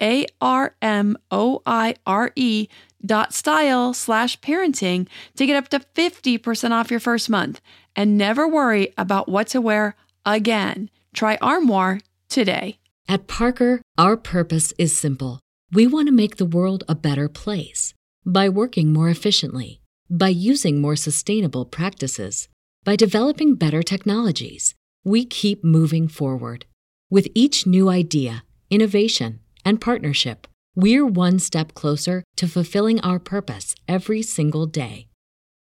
a R M O I R E dot style slash parenting to get up to 50% off your first month and never worry about what to wear again. Try Armoire today. At Parker, our purpose is simple. We want to make the world a better place by working more efficiently, by using more sustainable practices, by developing better technologies. We keep moving forward. With each new idea, innovation, and partnership, we're one step closer to fulfilling our purpose every single day.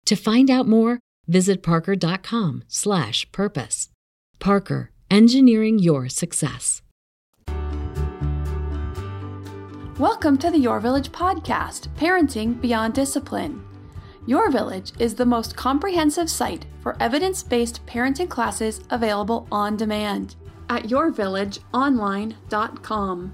To find out more, visit parker.com/purpose. Parker, engineering your success. Welcome to the Your Village podcast, Parenting Beyond Discipline. Your Village is the most comprehensive site for evidence-based parenting classes available on demand at yourvillageonline.com.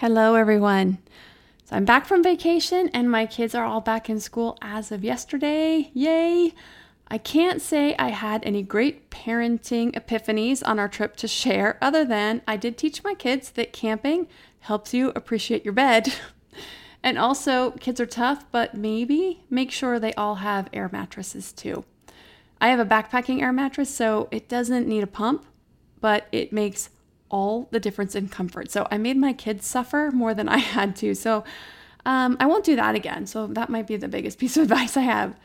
Hello, everyone. So I'm back from vacation and my kids are all back in school as of yesterday. Yay! I can't say I had any great parenting epiphanies on our trip to share, other than I did teach my kids that camping helps you appreciate your bed. and also, kids are tough, but maybe make sure they all have air mattresses too. I have a backpacking air mattress, so it doesn't need a pump, but it makes all the difference in comfort. So I made my kids suffer more than I had to. So um, I won't do that again. So that might be the biggest piece of advice I have.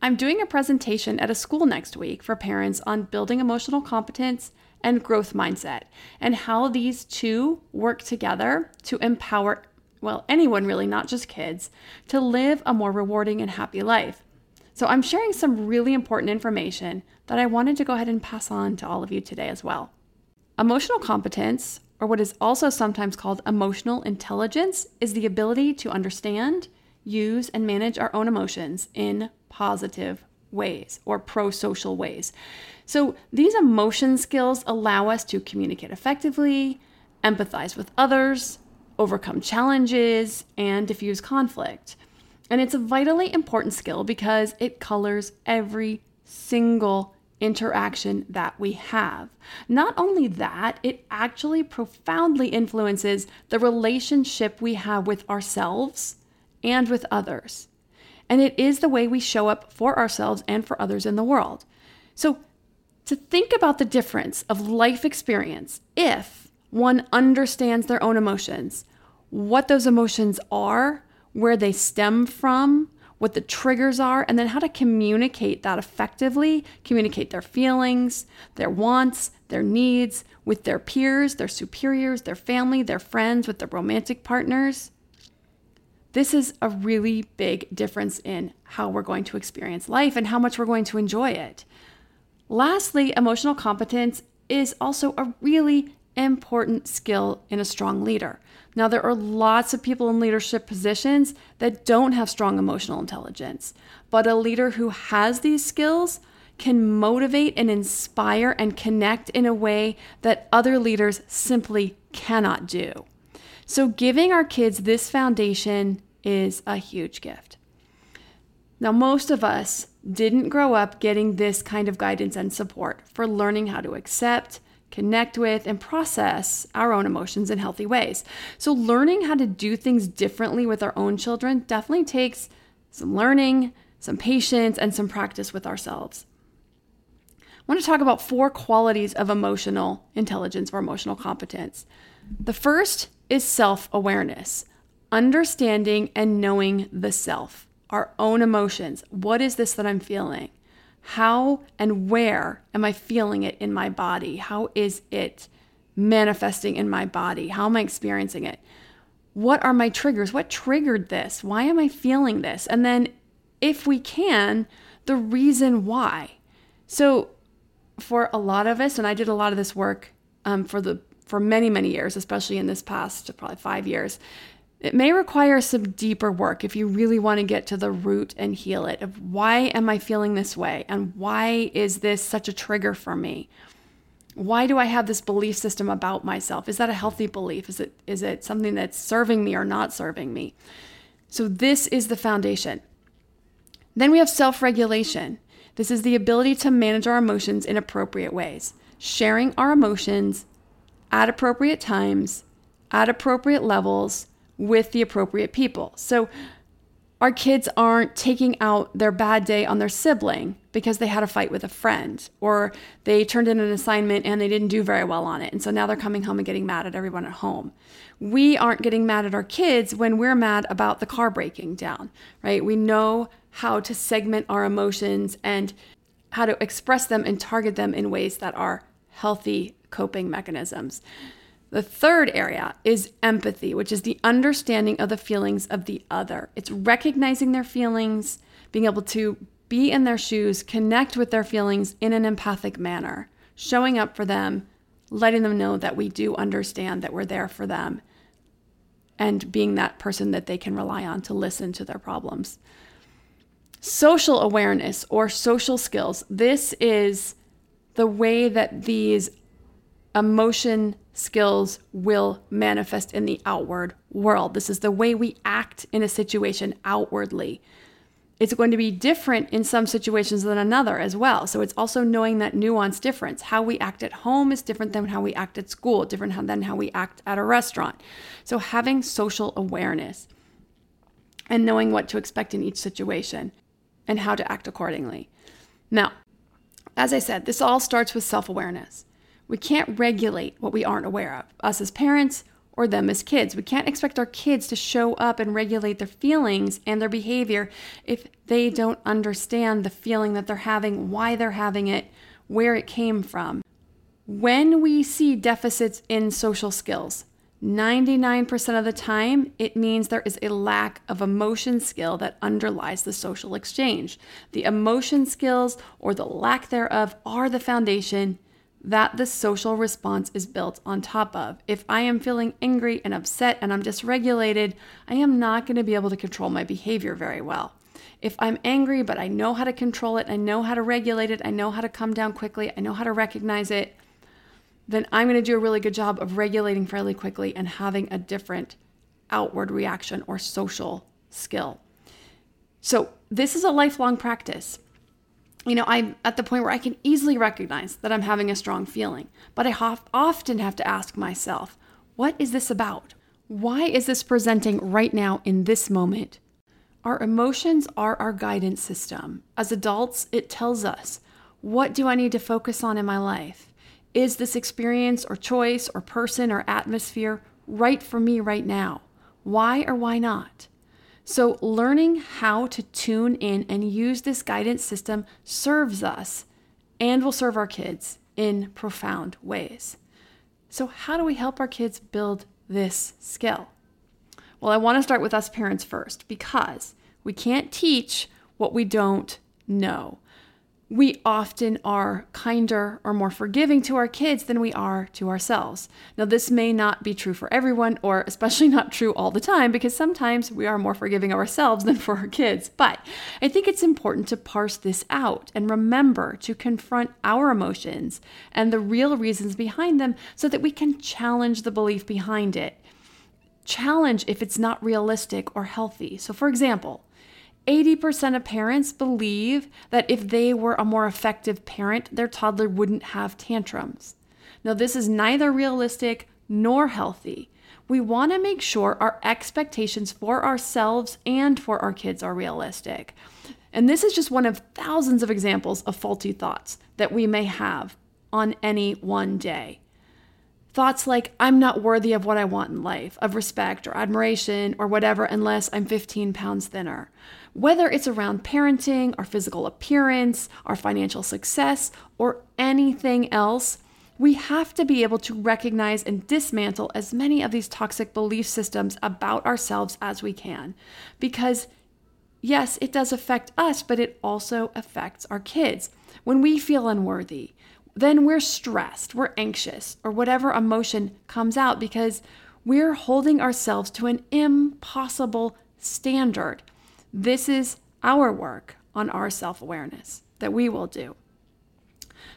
I'm doing a presentation at a school next week for parents on building emotional competence and growth mindset and how these two work together to empower, well, anyone really, not just kids, to live a more rewarding and happy life. So I'm sharing some really important information that I wanted to go ahead and pass on to all of you today as well. Emotional competence, or what is also sometimes called emotional intelligence, is the ability to understand, use, and manage our own emotions in positive ways or pro social ways. So, these emotion skills allow us to communicate effectively, empathize with others, overcome challenges, and diffuse conflict. And it's a vitally important skill because it colors every single interaction that we have. Not only that, it actually profoundly influences the relationship we have with ourselves and with others. And it is the way we show up for ourselves and for others in the world. So, to think about the difference of life experience if one understands their own emotions, what those emotions are, where they stem from, what the triggers are, and then how to communicate that effectively, communicate their feelings, their wants, their needs with their peers, their superiors, their family, their friends, with their romantic partners. This is a really big difference in how we're going to experience life and how much we're going to enjoy it. Lastly, emotional competence is also a really important skill in a strong leader. Now, there are lots of people in leadership positions that don't have strong emotional intelligence, but a leader who has these skills can motivate and inspire and connect in a way that other leaders simply cannot do. So, giving our kids this foundation is a huge gift. Now, most of us didn't grow up getting this kind of guidance and support for learning how to accept, connect with, and process our own emotions in healthy ways. So, learning how to do things differently with our own children definitely takes some learning, some patience, and some practice with ourselves. I want to talk about four qualities of emotional intelligence or emotional competence. The first is self awareness, understanding and knowing the self, our own emotions. What is this that I'm feeling? How and where am I feeling it in my body? How is it manifesting in my body? How am I experiencing it? What are my triggers? What triggered this? Why am I feeling this? And then, if we can, the reason why. So, for a lot of us, and I did a lot of this work um, for the for many many years, especially in this past probably five years. It may require some deeper work if you really want to get to the root and heal it of why am I feeling this way and why is this such a trigger for me? Why do I have this belief system about myself? Is that a healthy belief? Is it is it something that's serving me or not serving me? So this is the foundation. Then we have self-regulation. This is the ability to manage our emotions in appropriate ways, sharing our emotions at appropriate times, at appropriate levels, with the appropriate people. So our kids aren't taking out their bad day on their sibling because they had a fight with a friend or they turned in an assignment and they didn't do very well on it. And so now they're coming home and getting mad at everyone at home. We aren't getting mad at our kids when we're mad about the car breaking down, right? We know how to segment our emotions and how to express them and target them in ways that are healthy coping mechanisms. The third area is empathy, which is the understanding of the feelings of the other. It's recognizing their feelings, being able to be in their shoes, connect with their feelings in an empathic manner, showing up for them, letting them know that we do understand that we're there for them, and being that person that they can rely on to listen to their problems. Social awareness or social skills. This is the way that these emotion skills will manifest in the outward world. This is the way we act in a situation outwardly. It's going to be different in some situations than another as well. So it's also knowing that nuance difference. How we act at home is different than how we act at school, different than how we act at a restaurant. So having social awareness and knowing what to expect in each situation and how to act accordingly. Now, as I said, this all starts with self awareness. We can't regulate what we aren't aware of, us as parents or them as kids. We can't expect our kids to show up and regulate their feelings and their behavior if they don't understand the feeling that they're having, why they're having it, where it came from. When we see deficits in social skills, 99% of the time, it means there is a lack of emotion skill that underlies the social exchange. The emotion skills or the lack thereof are the foundation that the social response is built on top of. If I am feeling angry and upset and I'm dysregulated, I am not going to be able to control my behavior very well. If I'm angry, but I know how to control it, I know how to regulate it, I know how to come down quickly, I know how to recognize it, then I'm going to do a really good job of regulating fairly quickly and having a different outward reaction or social skill. So, this is a lifelong practice. You know, I'm at the point where I can easily recognize that I'm having a strong feeling, but I often have to ask myself, what is this about? Why is this presenting right now in this moment? Our emotions are our guidance system. As adults, it tells us what do I need to focus on in my life? Is this experience or choice or person or atmosphere right for me right now? Why or why not? So, learning how to tune in and use this guidance system serves us and will serve our kids in profound ways. So, how do we help our kids build this skill? Well, I want to start with us parents first because we can't teach what we don't know we often are kinder or more forgiving to our kids than we are to ourselves. Now, this may not be true for everyone, or especially not true all the time, because sometimes we are more forgiving of ourselves than for our kids. But I think it's important to parse this out and remember to confront our emotions and the real reasons behind them so that we can challenge the belief behind it. Challenge if it's not realistic or healthy. So, for example, 80% of parents believe that if they were a more effective parent, their toddler wouldn't have tantrums. Now, this is neither realistic nor healthy. We want to make sure our expectations for ourselves and for our kids are realistic. And this is just one of thousands of examples of faulty thoughts that we may have on any one day. Thoughts like, I'm not worthy of what I want in life, of respect or admiration or whatever, unless I'm 15 pounds thinner. Whether it's around parenting, our physical appearance, our financial success, or anything else, we have to be able to recognize and dismantle as many of these toxic belief systems about ourselves as we can. Because, yes, it does affect us, but it also affects our kids. When we feel unworthy, then we're stressed, we're anxious, or whatever emotion comes out because we're holding ourselves to an impossible standard. This is our work on our self awareness that we will do.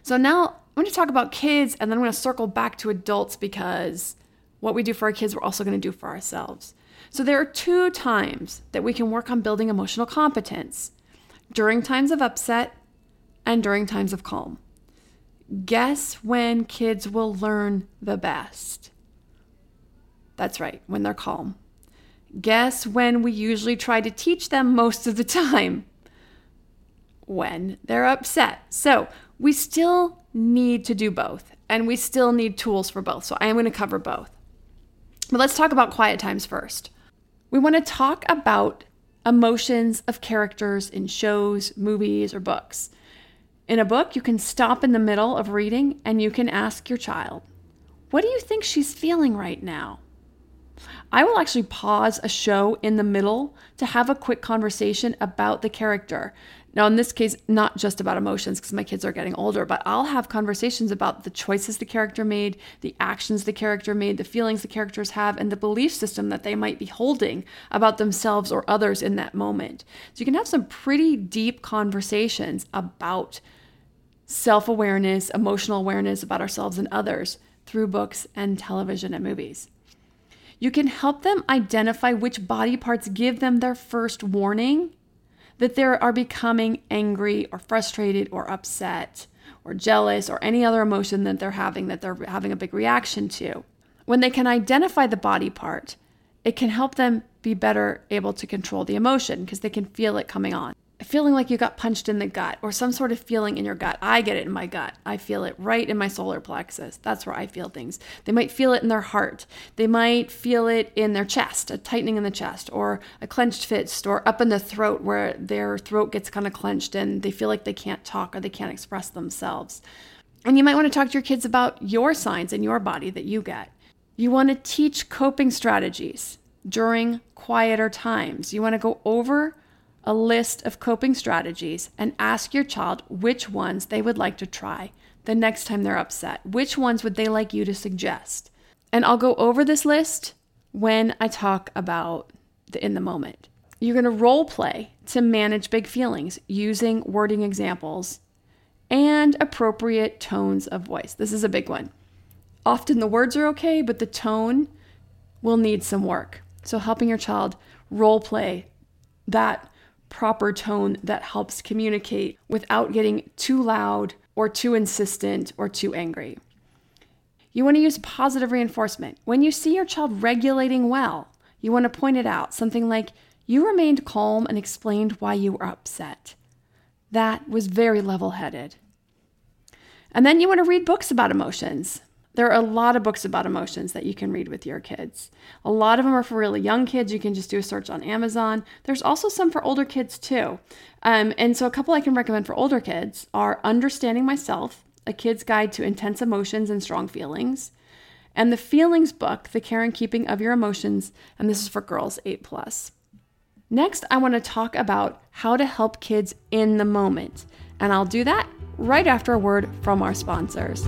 So now I'm going to talk about kids and then I'm going to circle back to adults because what we do for our kids, we're also going to do for ourselves. So there are two times that we can work on building emotional competence during times of upset and during times of calm. Guess when kids will learn the best? That's right, when they're calm. Guess when we usually try to teach them most of the time? When they're upset. So we still need to do both, and we still need tools for both. So I am going to cover both. But let's talk about quiet times first. We want to talk about emotions of characters in shows, movies, or books. In a book, you can stop in the middle of reading and you can ask your child, What do you think she's feeling right now? I will actually pause a show in the middle to have a quick conversation about the character. Now, in this case, not just about emotions because my kids are getting older, but I'll have conversations about the choices the character made, the actions the character made, the feelings the characters have, and the belief system that they might be holding about themselves or others in that moment. So you can have some pretty deep conversations about self awareness, emotional awareness about ourselves and others through books and television and movies. You can help them identify which body parts give them their first warning that they are becoming angry or frustrated or upset or jealous or any other emotion that they're having that they're having a big reaction to. When they can identify the body part, it can help them be better able to control the emotion because they can feel it coming on feeling like you got punched in the gut or some sort of feeling in your gut. I get it in my gut. I feel it right in my solar plexus. That's where I feel things. They might feel it in their heart. They might feel it in their chest, a tightening in the chest, or a clenched fist, or up in the throat where their throat gets kind of clenched and they feel like they can't talk or they can't express themselves. And you might want to talk to your kids about your signs in your body that you get. You want to teach coping strategies during quieter times. You want to go over a list of coping strategies and ask your child which ones they would like to try the next time they're upset. Which ones would they like you to suggest? And I'll go over this list when I talk about the in the moment. You're going to role play to manage big feelings using wording examples and appropriate tones of voice. This is a big one. Often the words are okay, but the tone will need some work. So helping your child role play that proper tone that helps communicate without getting too loud or too insistent or too angry. You want to use positive reinforcement. When you see your child regulating well, you want to point it out. Something like, You remained calm and explained why you were upset. That was very level headed. And then you want to read books about emotions. There are a lot of books about emotions that you can read with your kids. A lot of them are for really young kids. You can just do a search on Amazon. There's also some for older kids too. Um, and so, a couple I can recommend for older kids are Understanding Myself, a kid's guide to intense emotions and strong feelings, and the Feelings book, The Care and Keeping of Your Emotions, and this is for girls 8 plus. Next, I want to talk about how to help kids in the moment, and I'll do that right after a word from our sponsors.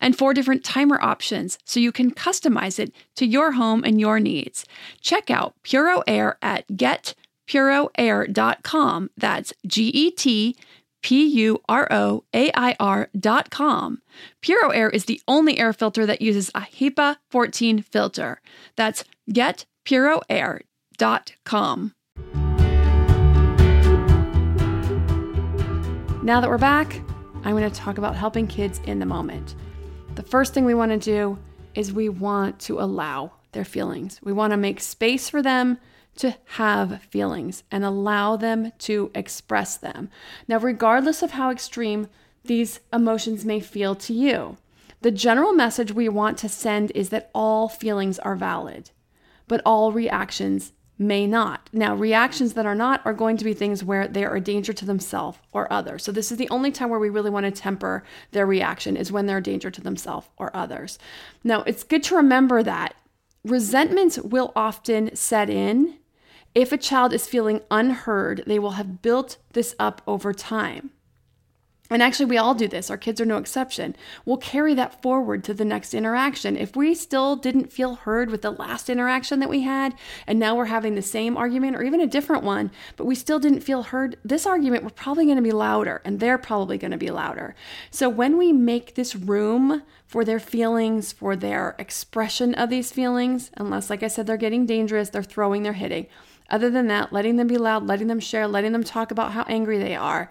and four different timer options so you can customize it to your home and your needs. Check out Puro Air at getpuroair.com. That's G E T P U R O A I R.com. Puro Air is the only air filter that uses a HEPA 14 filter. That's getpuroair.com. Now that we're back, I'm going to talk about helping kids in the moment. The first thing we want to do is we want to allow their feelings. We want to make space for them to have feelings and allow them to express them. Now, regardless of how extreme these emotions may feel to you, the general message we want to send is that all feelings are valid, but all reactions may not. Now, reactions that are not are going to be things where they are a danger to themselves or others. So, this is the only time where we really want to temper their reaction is when they're a danger to themselves or others. Now, it's good to remember that resentment will often set in. If a child is feeling unheard, they will have built this up over time. And actually, we all do this. Our kids are no exception. We'll carry that forward to the next interaction. If we still didn't feel heard with the last interaction that we had, and now we're having the same argument or even a different one, but we still didn't feel heard, this argument, we're probably going to be louder, and they're probably going to be louder. So when we make this room for their feelings, for their expression of these feelings, unless, like I said, they're getting dangerous, they're throwing, they're hitting. Other than that, letting them be loud, letting them share, letting them talk about how angry they are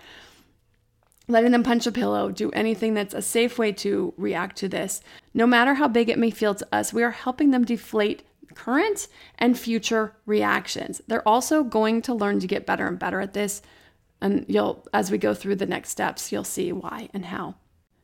letting them punch a pillow, do anything that's a safe way to react to this. No matter how big it may feel to us, we are helping them deflate current and future reactions. They're also going to learn to get better and better at this. And you'll, as we go through the next steps, you'll see why and how.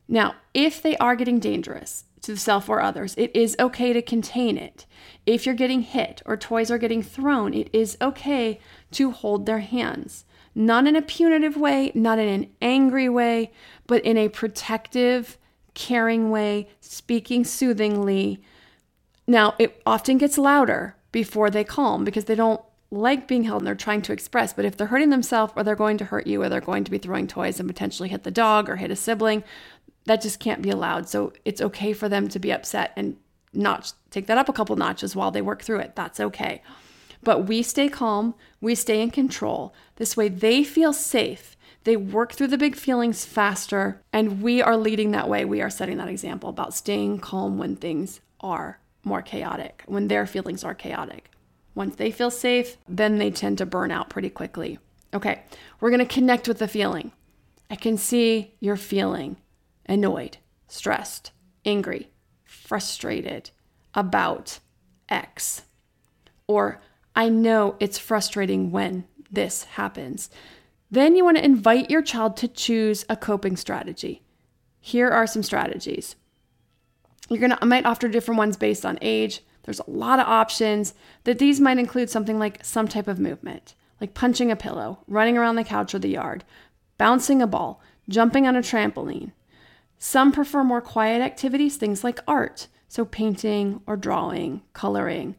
Now, if they are getting dangerous to the self or others, it is okay to contain it. If you're getting hit or toys are getting thrown, it is okay to hold their hands not in a punitive way, not in an angry way, but in a protective, caring way, speaking soothingly, Now, it often gets louder before they calm because they don't like being held and they're trying to express. But if they're hurting themselves or they're going to hurt you or they're going to be throwing toys and potentially hit the dog or hit a sibling, that just can't be allowed. So it's okay for them to be upset and not take that up a couple notches while they work through it. That's okay. But we stay calm, we stay in control. This way they feel safe. They work through the big feelings faster, and we are leading that way. We are setting that example about staying calm when things are more chaotic, when their feelings are chaotic. Once they feel safe, then they tend to burn out pretty quickly. Okay, we're gonna connect with the feeling. I can see you're feeling annoyed, stressed, angry, frustrated about X. Or I know it's frustrating when this happens. Then you want to invite your child to choose a coping strategy. Here are some strategies. You're going to I might offer different ones based on age. There's a lot of options. That these might include something like some type of movement, like punching a pillow, running around the couch or the yard, bouncing a ball, jumping on a trampoline, some prefer more quiet activities, things like art, so painting or drawing, coloring,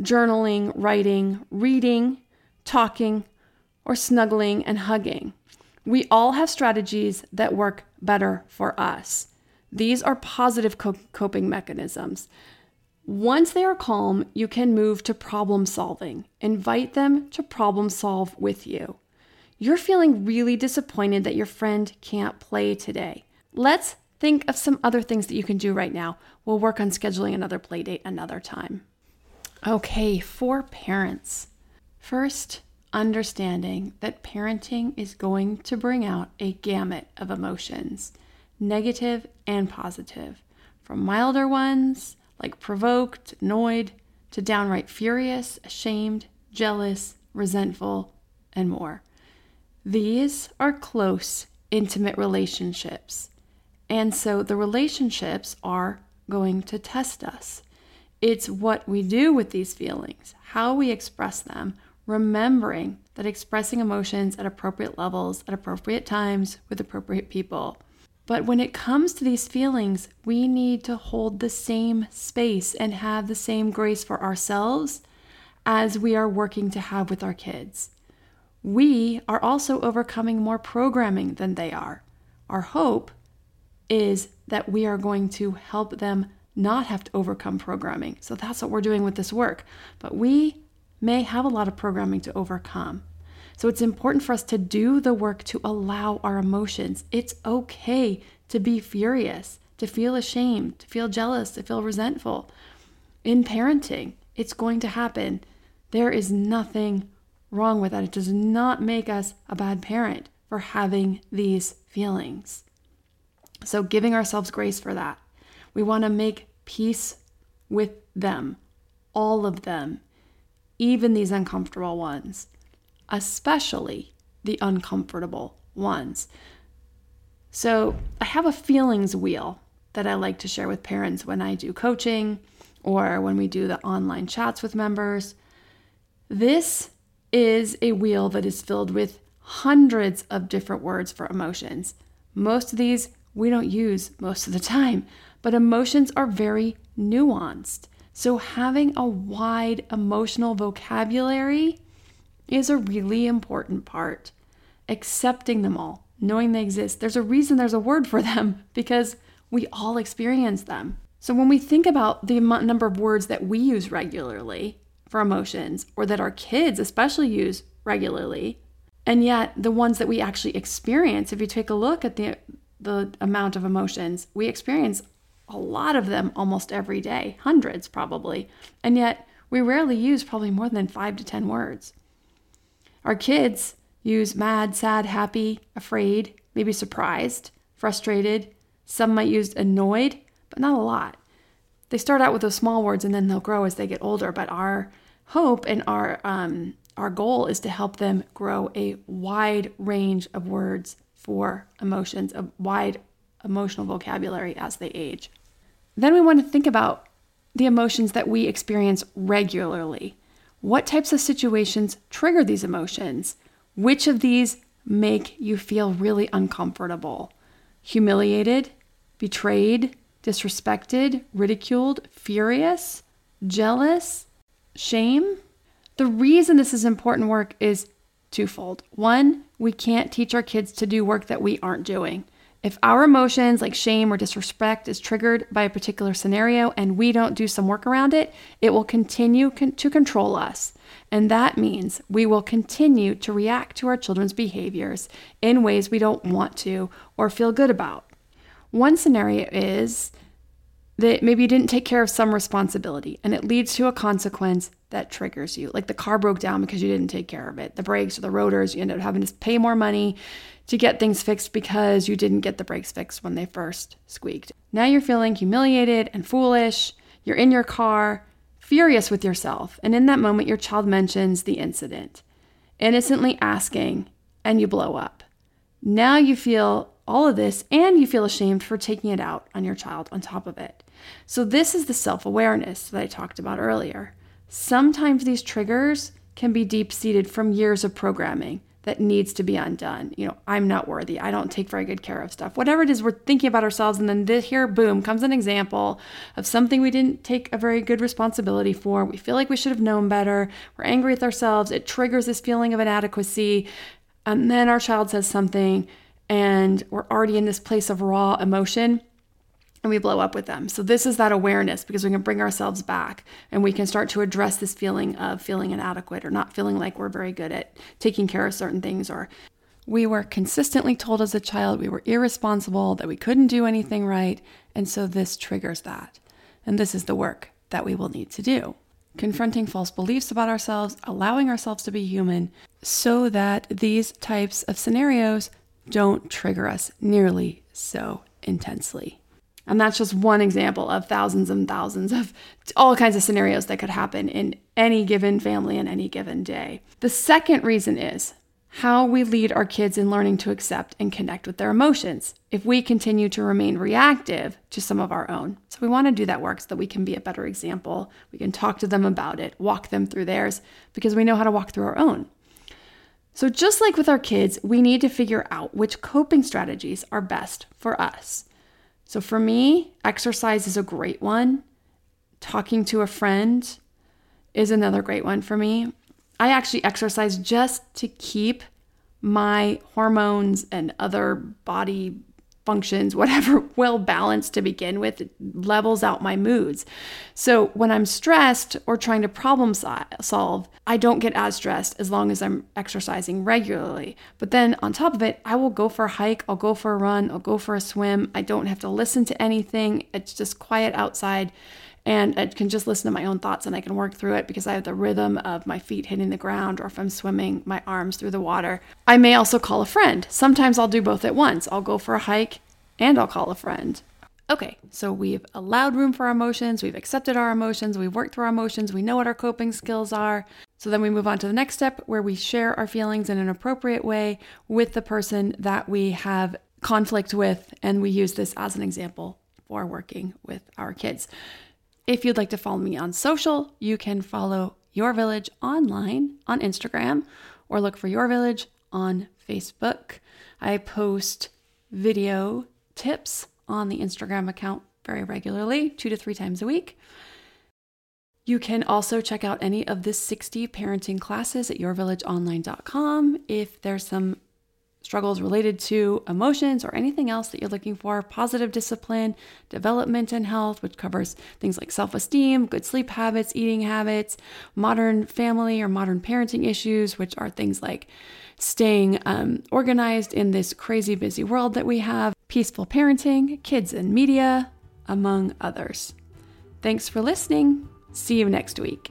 journaling, writing, reading, talking, or snuggling and hugging. We all have strategies that work better for us. These are positive co- coping mechanisms. Once they are calm, you can move to problem solving. Invite them to problem solve with you. You're feeling really disappointed that your friend can't play today. Let's think of some other things that you can do right now. We'll work on scheduling another play date another time. Okay, for parents. First, understanding that parenting is going to bring out a gamut of emotions, negative and positive, from milder ones like provoked, annoyed, to downright furious, ashamed, jealous, resentful, and more. These are close, intimate relationships. And so the relationships are going to test us. It's what we do with these feelings, how we express them, remembering that expressing emotions at appropriate levels, at appropriate times, with appropriate people. But when it comes to these feelings, we need to hold the same space and have the same grace for ourselves as we are working to have with our kids. We are also overcoming more programming than they are. Our hope is that we are going to help them not have to overcome programming. So that's what we're doing with this work. But we may have a lot of programming to overcome. So it's important for us to do the work to allow our emotions. It's okay to be furious, to feel ashamed, to feel jealous, to feel resentful. In parenting, it's going to happen. There is nothing wrong with that. It does not make us a bad parent for having these feelings. So, giving ourselves grace for that. We want to make peace with them, all of them, even these uncomfortable ones, especially the uncomfortable ones. So, I have a feelings wheel that I like to share with parents when I do coaching or when we do the online chats with members. This is a wheel that is filled with hundreds of different words for emotions. Most of these we don't use most of the time, but emotions are very nuanced. So, having a wide emotional vocabulary is a really important part. Accepting them all, knowing they exist. There's a reason there's a word for them because we all experience them. So, when we think about the number of words that we use regularly for emotions, or that our kids especially use regularly, and yet the ones that we actually experience, if you take a look at the the amount of emotions. We experience a lot of them almost every day, hundreds probably, and yet we rarely use probably more than five to 10 words. Our kids use mad, sad, happy, afraid, maybe surprised, frustrated. Some might use annoyed, but not a lot. They start out with those small words and then they'll grow as they get older. But our hope and our um, our goal is to help them grow a wide range of words for emotions, a wide emotional vocabulary as they age. Then we want to think about the emotions that we experience regularly. What types of situations trigger these emotions? Which of these make you feel really uncomfortable? Humiliated, betrayed, disrespected, ridiculed, furious, jealous, shame. The reason this is important work is twofold. One, we can't teach our kids to do work that we aren't doing. If our emotions like shame or disrespect is triggered by a particular scenario and we don't do some work around it, it will continue con- to control us. And that means we will continue to react to our children's behaviors in ways we don't want to or feel good about. One scenario is that maybe you didn't take care of some responsibility and it leads to a consequence that triggers you. Like the car broke down because you didn't take care of it, the brakes or the rotors, you end up having to pay more money to get things fixed because you didn't get the brakes fixed when they first squeaked. Now you're feeling humiliated and foolish. You're in your car, furious with yourself, and in that moment, your child mentions the incident, innocently asking, and you blow up. Now you feel all of this and you feel ashamed for taking it out on your child on top of it. So, this is the self awareness that I talked about earlier. Sometimes these triggers can be deep seated from years of programming that needs to be undone. You know, I'm not worthy. I don't take very good care of stuff. Whatever it is, we're thinking about ourselves, and then this here, boom, comes an example of something we didn't take a very good responsibility for. We feel like we should have known better. We're angry with ourselves. It triggers this feeling of inadequacy. And then our child says something, and we're already in this place of raw emotion and we blow up with them. So, this is that awareness because we can bring ourselves back and we can start to address this feeling of feeling inadequate or not feeling like we're very good at taking care of certain things. Or we were consistently told as a child we were irresponsible, that we couldn't do anything right. And so, this triggers that. And this is the work that we will need to do. Confronting false beliefs about ourselves, allowing ourselves to be human, so that these types of scenarios don't trigger us nearly so intensely. And that's just one example of thousands and thousands of all kinds of scenarios that could happen in any given family in any given day. The second reason is how we lead our kids in learning to accept and connect with their emotions if we continue to remain reactive to some of our own. So, we want to do that work so that we can be a better example. We can talk to them about it, walk them through theirs, because we know how to walk through our own. So, just like with our kids, we need to figure out which coping strategies are best for us. So for me, exercise is a great one. Talking to a friend is another great one for me. I actually exercise just to keep my hormones and other body functions, whatever, well balanced to begin with, levels out my moods. So when I'm stressed or trying to problem solve, I don't get as stressed as long as I'm exercising regularly. But then on top of it, I will go for a hike, I'll go for a run, I'll go for a swim. I don't have to listen to anything, it's just quiet outside and I can just listen to my own thoughts and I can work through it because I have the rhythm of my feet hitting the ground or if I'm swimming, my arms through the water. I may also call a friend. Sometimes I'll do both at once. I'll go for a hike and I'll call a friend. Okay, so we've allowed room for our emotions, we've accepted our emotions, we've worked through our emotions, we know what our coping skills are. So then we move on to the next step where we share our feelings in an appropriate way with the person that we have conflict with, and we use this as an example for working with our kids. If you'd like to follow me on social, you can follow Your Village online on Instagram or look for Your Village on Facebook. I post video tips on the Instagram account very regularly, two to three times a week. You can also check out any of the 60 parenting classes at yourvillageonline.com if there's some struggles related to emotions or anything else that you're looking for, positive discipline, development and health, which covers things like self esteem, good sleep habits, eating habits, modern family or modern parenting issues, which are things like staying um, organized in this crazy busy world that we have, peaceful parenting, kids and media, among others. Thanks for listening. See you next week.